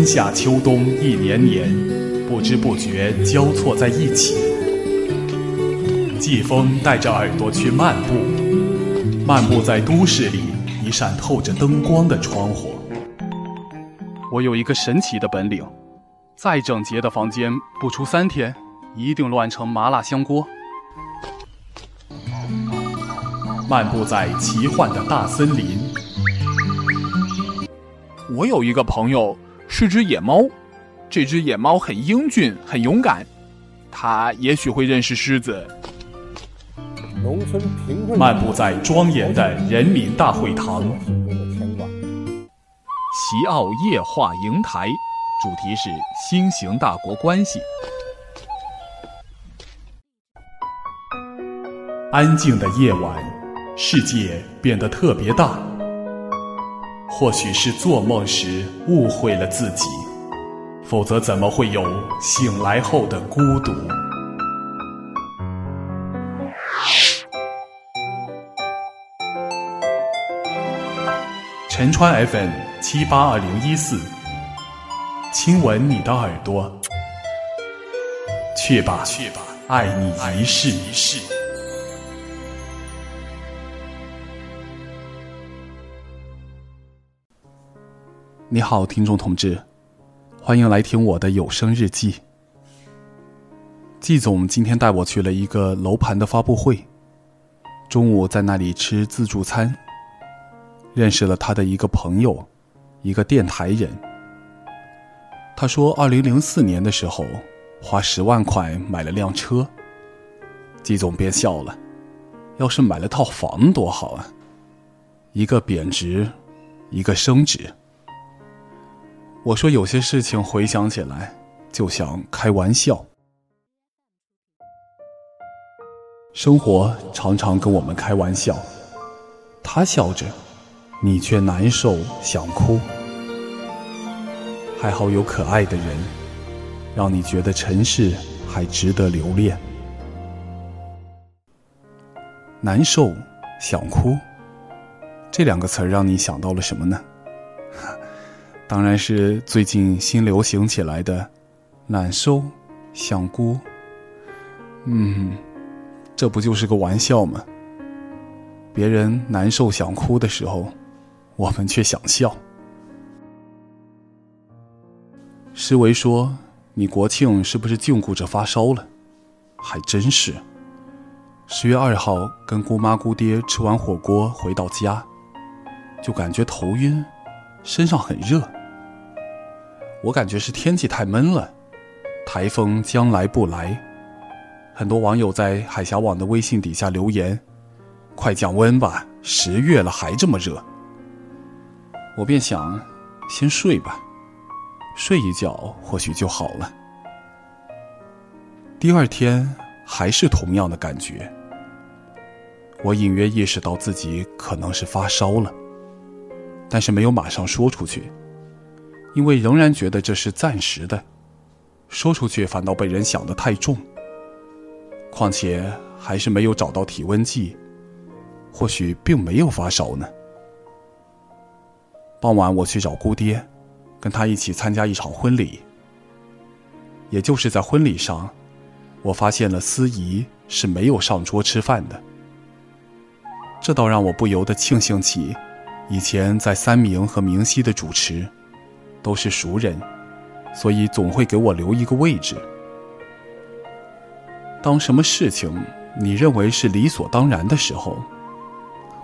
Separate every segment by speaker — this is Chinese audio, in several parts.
Speaker 1: 春夏秋冬一年年，不知不觉交错在一起。季风带着耳朵去漫步，漫步在都市里一扇透着灯光的窗户。我有一个神奇的本领，再整洁的房间，不出三天，一定乱成麻辣香锅。漫步在奇幻的大森林。
Speaker 2: 我有一个朋友是只野猫，这只野猫很英俊，很勇敢，它也许会认识狮子。
Speaker 1: 农村贫困。漫步在庄严的人民大会堂。
Speaker 2: 席奥夜话营台，主题是新型大国关系。
Speaker 1: 安静的夜晚。世界变得特别大，或许是做梦时误会了自己，否则怎么会有醒来后的孤独？陈川 FM 七八二零一四，亲吻你的耳朵，去吧，去吧，爱你一世一世。你好，听众同志，欢迎来听我的有声日记。季总今天带我去了一个楼盘的发布会，中午在那里吃自助餐，认识了他的一个朋友，一个电台人。他说，二零零四年的时候，花十万块买了辆车。季总便笑了，要是买了套房多好啊！一个贬值，一个升值。我说有些事情回想起来就想开玩笑，生活常常跟我们开玩笑，他笑着，你却难受想哭。还好有可爱的人，让你觉得尘世还值得留恋。难受想哭，这两个词儿让你想到了什么呢？当然是最近新流行起来的“难受想哭”。嗯，这不就是个玩笑吗？别人难受想哭的时候，我们却想笑。施维说：“你国庆是不是禁锢着发烧了？”还真是。十月二号跟姑妈姑爹吃完火锅回到家，就感觉头晕，身上很热。我感觉是天气太闷了，台风将来不来。很多网友在海峡网的微信底下留言：“快降温吧，十月了还这么热。”我便想，先睡吧，睡一觉或许就好了。第二天还是同样的感觉，我隐约意识到自己可能是发烧了，但是没有马上说出去。因为仍然觉得这是暂时的，说出去反倒被人想得太重。况且还是没有找到体温计，或许并没有发烧呢。傍晚我去找姑爹，跟他一起参加一场婚礼。也就是在婚礼上，我发现了司仪是没有上桌吃饭的。这倒让我不由得庆幸起，以前在三明和明熙的主持。都是熟人，所以总会给我留一个位置。当什么事情你认为是理所当然的时候，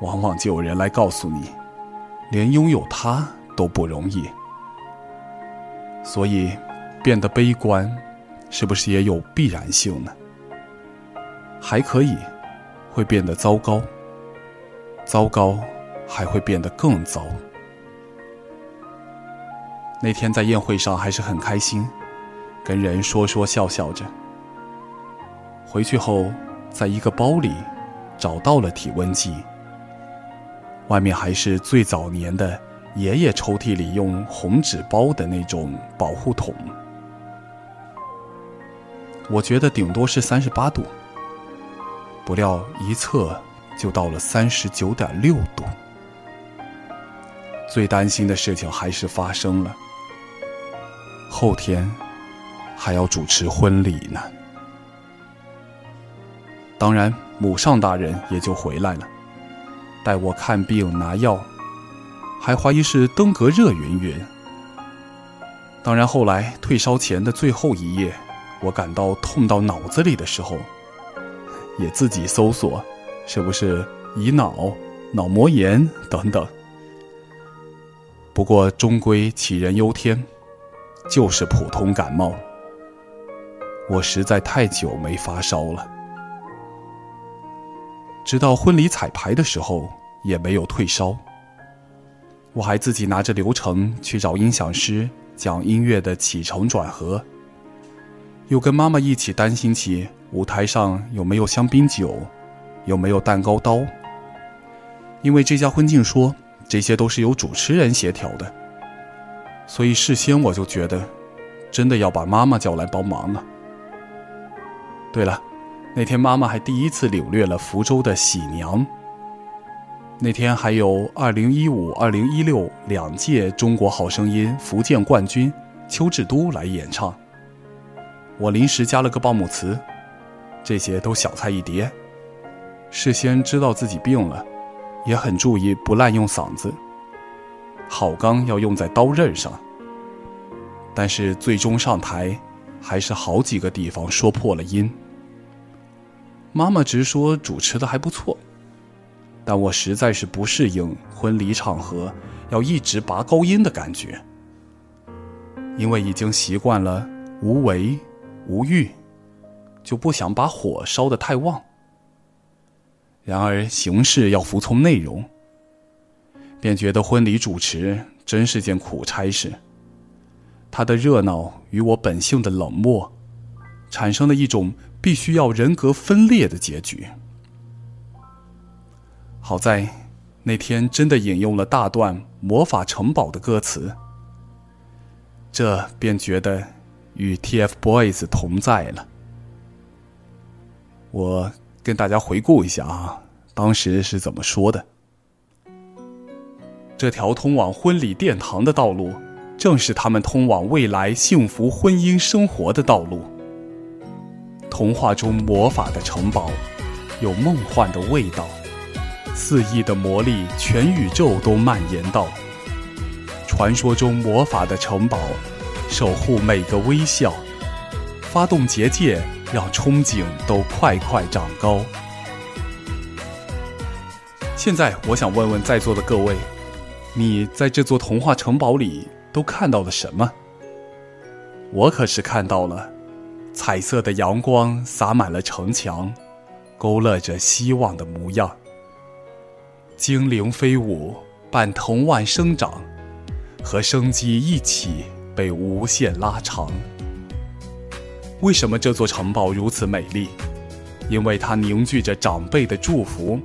Speaker 1: 往往就有人来告诉你，连拥有它都不容易。所以，变得悲观，是不是也有必然性呢？还可以，会变得糟糕，糟糕，还会变得更糟。那天在宴会上还是很开心，跟人说说笑笑着。回去后，在一个包里找到了体温计，外面还是最早年的爷爷抽屉里用红纸包的那种保护桶。我觉得顶多是三十八度，不料一测就到了三十九点六度。最担心的事情还是发生了。后天还要主持婚礼呢。当然，母上大人也就回来了，带我看病拿药，还怀疑是登革热云云。当然，后来退烧前的最后一夜，我感到痛到脑子里的时候，也自己搜索，是不是乙脑、脑膜炎等等。不过终归杞人忧天，就是普通感冒。我实在太久没发烧了。直到婚礼彩排的时候也没有退烧。我还自己拿着流程去找音响师讲音乐的起承转合，又跟妈妈一起担心起舞台上有没有香槟酒，有没有蛋糕刀。因为这家婚庆说这些都是由主持人协调的，所以事先我就觉得，真的要把妈妈叫来帮忙了。对了。那天妈妈还第一次领略了福州的喜娘。那天还有2015、2016两届中国好声音福建冠军邱志都来演唱。我临时加了个报幕词，这些都小菜一碟。事先知道自己病了，也很注意不滥用嗓子。好钢要用在刀刃上。但是最终上台，还是好几个地方说破了音。妈妈直说主持的还不错，但我实在是不适应婚礼场合要一直拔高音的感觉，因为已经习惯了无为无欲，就不想把火烧得太旺。然而形式要服从内容，便觉得婚礼主持真是件苦差事。他的热闹与我本性的冷漠，产生了一种。必须要人格分裂的结局。好在那天真的引用了大段《魔法城堡》的歌词，这便觉得与 TFBOYS 同在了。我跟大家回顾一下啊，当时是怎么说的？这条通往婚礼殿堂的道路，正是他们通往未来幸福婚姻生活的道路。童话中魔法的城堡，有梦幻的味道，肆意的魔力，全宇宙都蔓延到。传说中魔法的城堡，守护每个微笑，发动结界，让憧憬都快快长高。现在，我想问问在座的各位，你在这座童话城堡里都看到了什么？我可是看到了。彩色的阳光洒满了城墙，勾勒着希望的模样。精灵飞舞，伴藤蔓生长，和生机一起被无限拉长。为什么这座城堡如此美丽？因为它凝聚着长辈的祝福。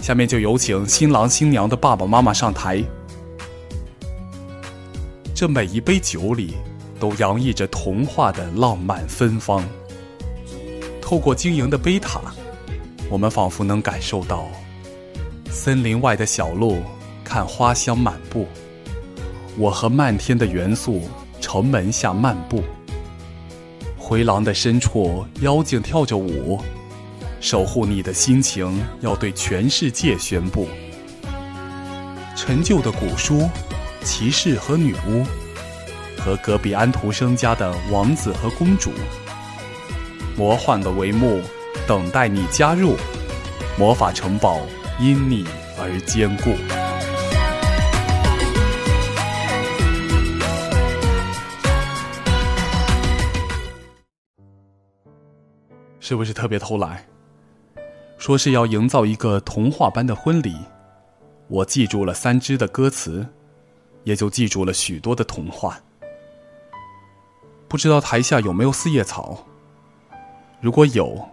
Speaker 1: 下面就有请新郎新娘的爸爸妈妈上台。这每一杯酒里。都洋溢着童话的浪漫芬芳。透过晶莹的杯塔，我们仿佛能感受到森林外的小路看花香满布。我和漫天的元素城门下漫步。回廊的深处，妖精跳着舞，守护你的心情，要对全世界宣布。陈旧的古书，骑士和女巫。和隔壁安徒生家的王子和公主，魔幻的帷幕等待你加入，魔法城堡因你而坚固，是不是特别偷懒？说是要营造一个童话般的婚礼，我记住了三支的歌词，也就记住了许多的童话。不知道台下有没有四叶草？如果有，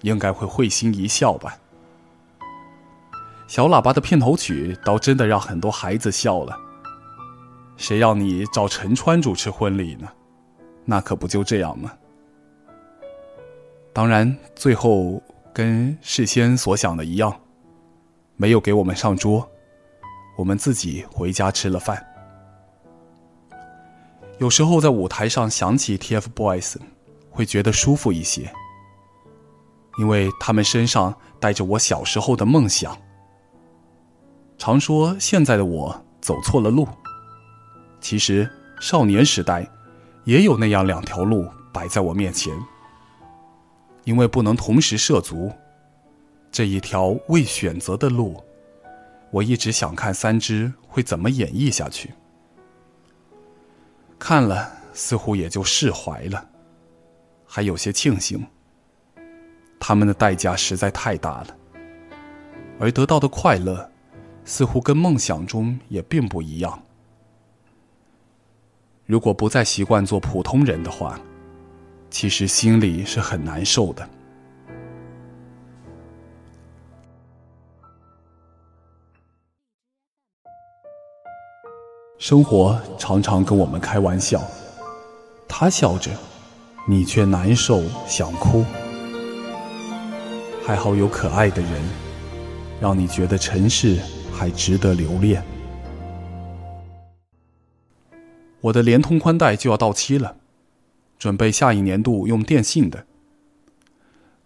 Speaker 1: 应该会会心一笑吧。小喇叭的片头曲倒真的让很多孩子笑了。谁让你找陈川主持婚礼呢？那可不就这样吗？当然，最后跟事先所想的一样，没有给我们上桌，我们自己回家吃了饭。有时候在舞台上想起 TFBOYS，会觉得舒服一些，因为他们身上带着我小时候的梦想。常说现在的我走错了路，其实少年时代也有那样两条路摆在我面前。因为不能同时涉足这一条未选择的路，我一直想看三只会怎么演绎下去。看了，似乎也就释怀了，还有些庆幸。他们的代价实在太大了，而得到的快乐，似乎跟梦想中也并不一样。如果不再习惯做普通人的话，其实心里是很难受的。生活常常跟我们开玩笑，他笑着，你却难受想哭。还好有可爱的人，让你觉得尘世还值得留恋。我的联通宽带就要到期了，准备下一年度用电信的。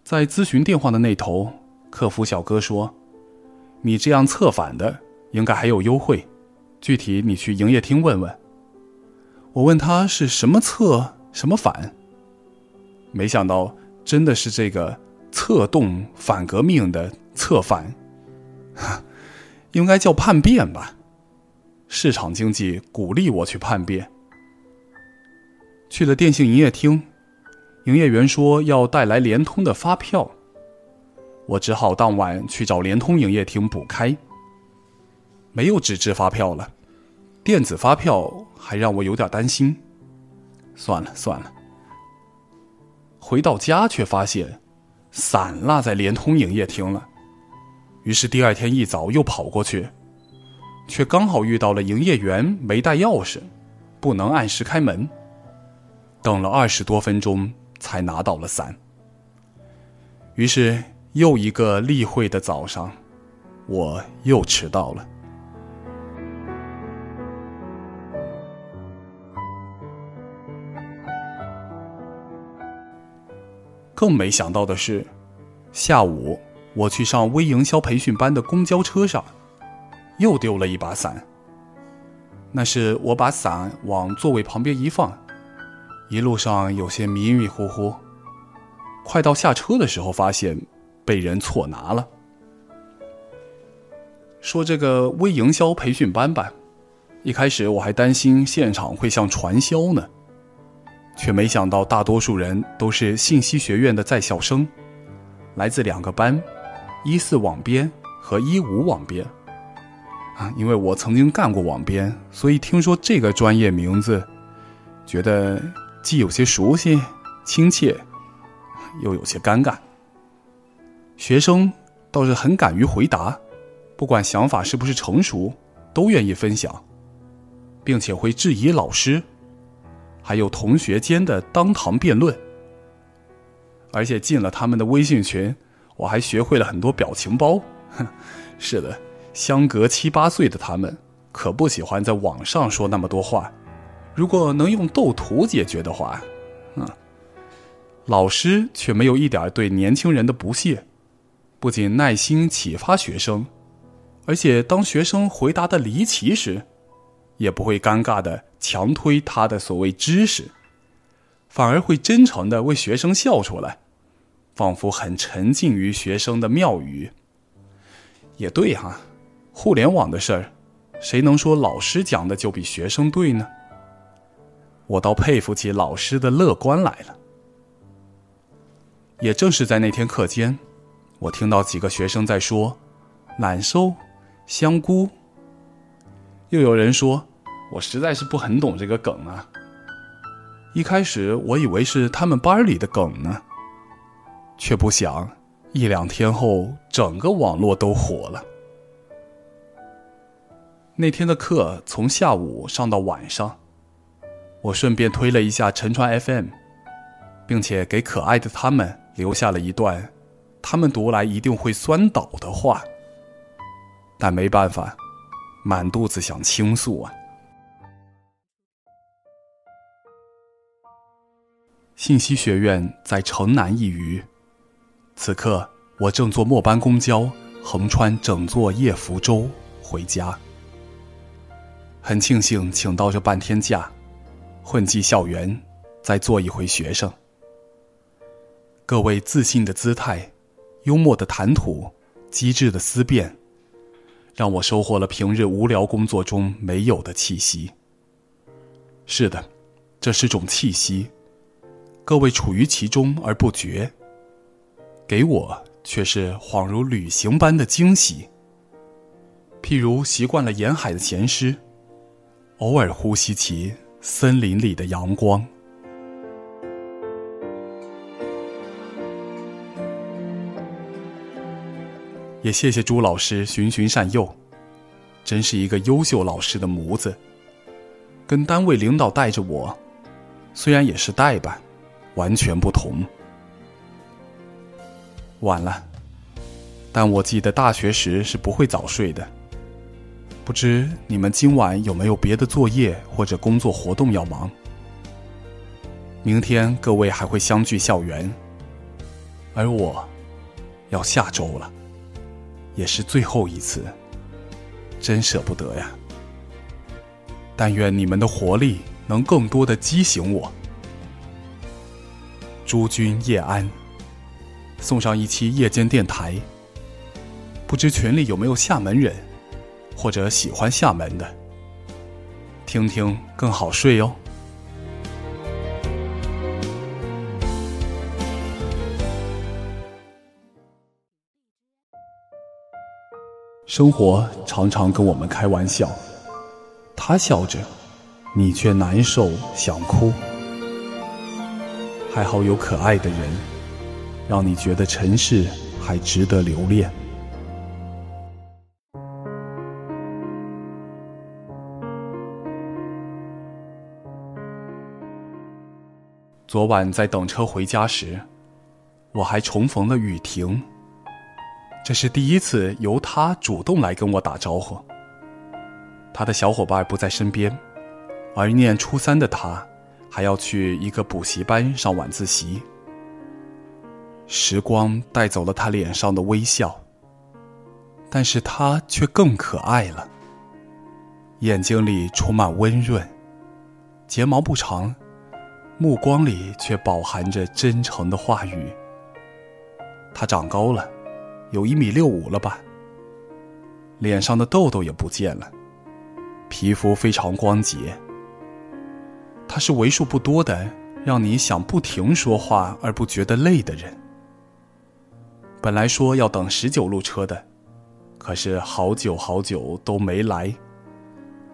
Speaker 1: 在咨询电话的那头，客服小哥说：“你这样策反的，应该还有优惠。”具体你去营业厅问问。我问他是什么策什么反，没想到真的是这个策动反革命的策反，应该叫叛变吧？市场经济鼓励我去叛变。去了电信营业厅，营业员说要带来联通的发票，我只好当晚去找联通营业厅补开。没有纸质发票了，电子发票还让我有点担心。算了算了，回到家却发现伞落在联通营业厅了。于是第二天一早又跑过去，却刚好遇到了营业员没带钥匙，不能按时开门。等了二十多分钟才拿到了伞。于是又一个例会的早上，我又迟到了。更没想到的是，下午我去上微营销培训班的公交车上，又丢了一把伞。那是我把伞往座位旁边一放，一路上有些迷迷糊糊。快到下车的时候，发现被人错拿了。说这个微营销培训班吧，一开始我还担心现场会像传销呢。却没想到，大多数人都是信息学院的在校生，来自两个班，一四网编和一五网编。啊，因为我曾经干过网编，所以听说这个专业名字，觉得既有些熟悉、亲切，又有些尴尬。学生倒是很敢于回答，不管想法是不是成熟，都愿意分享，并且会质疑老师。还有同学间的当堂辩论，而且进了他们的微信群，我还学会了很多表情包。是的，相隔七八岁的他们可不喜欢在网上说那么多话。如果能用斗图解决的话，嗯，老师却没有一点对年轻人的不屑，不仅耐心启发学生，而且当学生回答的离奇时。也不会尴尬的强推他的所谓知识，反而会真诚的为学生笑出来，仿佛很沉浸于学生的妙语。也对哈，互联网的事儿，谁能说老师讲的就比学生对呢？我倒佩服起老师的乐观来了。也正是在那天课间，我听到几个学生在说“懒收”“香菇”。又有人说，我实在是不很懂这个梗啊。一开始我以为是他们班里的梗呢，却不想一两天后，整个网络都火了。那天的课从下午上到晚上，我顺便推了一下沉船 FM，并且给可爱的他们留下了一段他们读来一定会酸倒的话，但没办法。满肚子想倾诉啊！信息学院在城南一隅。此刻，我正坐末班公交横穿整座叶福州回家。很庆幸请到这半天假，混迹校园，再做一回学生。各位自信的姿态，幽默的谈吐，机智的思辨，让我收获了平日无聊工作中没有的气息。是的，这是种气息。各位处于其中而不觉，给我却是恍如旅行般的惊喜。譬如习惯了沿海的咸湿，偶尔呼吸起森林里的阳光。也谢谢朱老师循循善诱，真是一个优秀老师的模子。跟单位领导带着我，虽然也是代办。完全不同。晚了，但我记得大学时是不会早睡的。不知你们今晚有没有别的作业或者工作活动要忙？明天各位还会相聚校园，而我要下周了，也是最后一次，真舍不得呀。但愿你们的活力能更多的激醒我。诸君夜安。送上一期夜间电台。不知群里有没有厦门人，或者喜欢厦门的，听听更好睡哦。生活常常跟我们开玩笑，他笑着，你却难受想哭。还好有可爱的人，让你觉得尘世还值得留恋。昨晚在等车回家时，我还重逢了雨婷。这是第一次由她主动来跟我打招呼。她的小伙伴不在身边，而念初三的她。还要去一个补习班上晚自习。时光带走了他脸上的微笑，但是他却更可爱了。眼睛里充满温润，睫毛不长，目光里却饱含着真诚的话语。他长高了，有一米六五了吧？脸上的痘痘也不见了，皮肤非常光洁。他是为数不多的让你想不停说话而不觉得累的人。本来说要等十九路车的，可是好久好久都没来，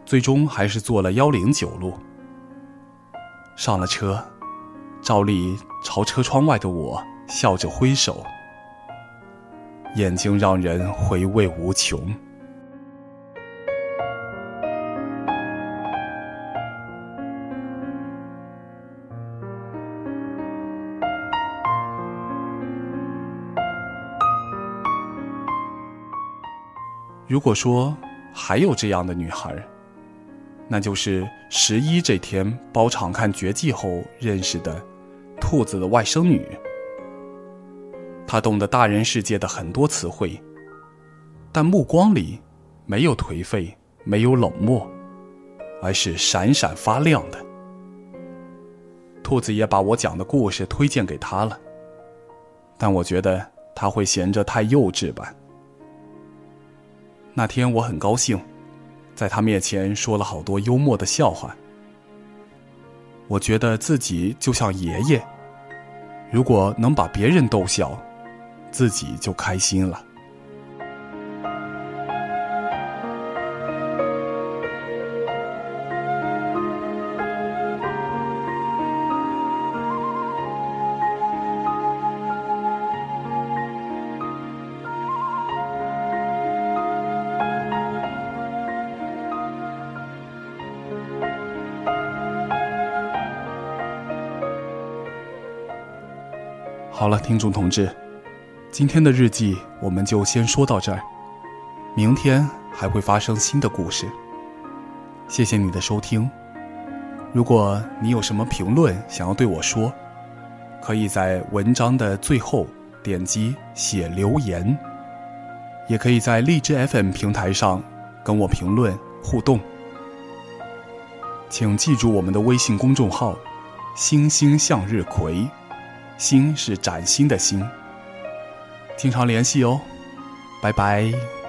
Speaker 1: 最终还是坐了幺零九路。上了车，照例朝车窗外的我笑着挥手，眼睛让人回味无穷。如果说还有这样的女孩，那就是十一这天包场看绝技后认识的兔子的外甥女。她懂得大人世界的很多词汇，但目光里没有颓废，没有冷漠，而是闪闪发亮的。兔子也把我讲的故事推荐给她了，但我觉得她会嫌着太幼稚吧。那天我很高兴，在他面前说了好多幽默的笑话。我觉得自己就像爷爷，如果能把别人逗笑，自己就开心了。好了，听众同志，今天的日记我们就先说到这儿。明天还会发生新的故事。谢谢你的收听。如果你有什么评论想要对我说，可以在文章的最后点击写留言，也可以在荔枝 FM 平台上跟我评论互动。请记住我们的微信公众号“星星向日葵”，心是崭新的心。经常联系哦，拜拜。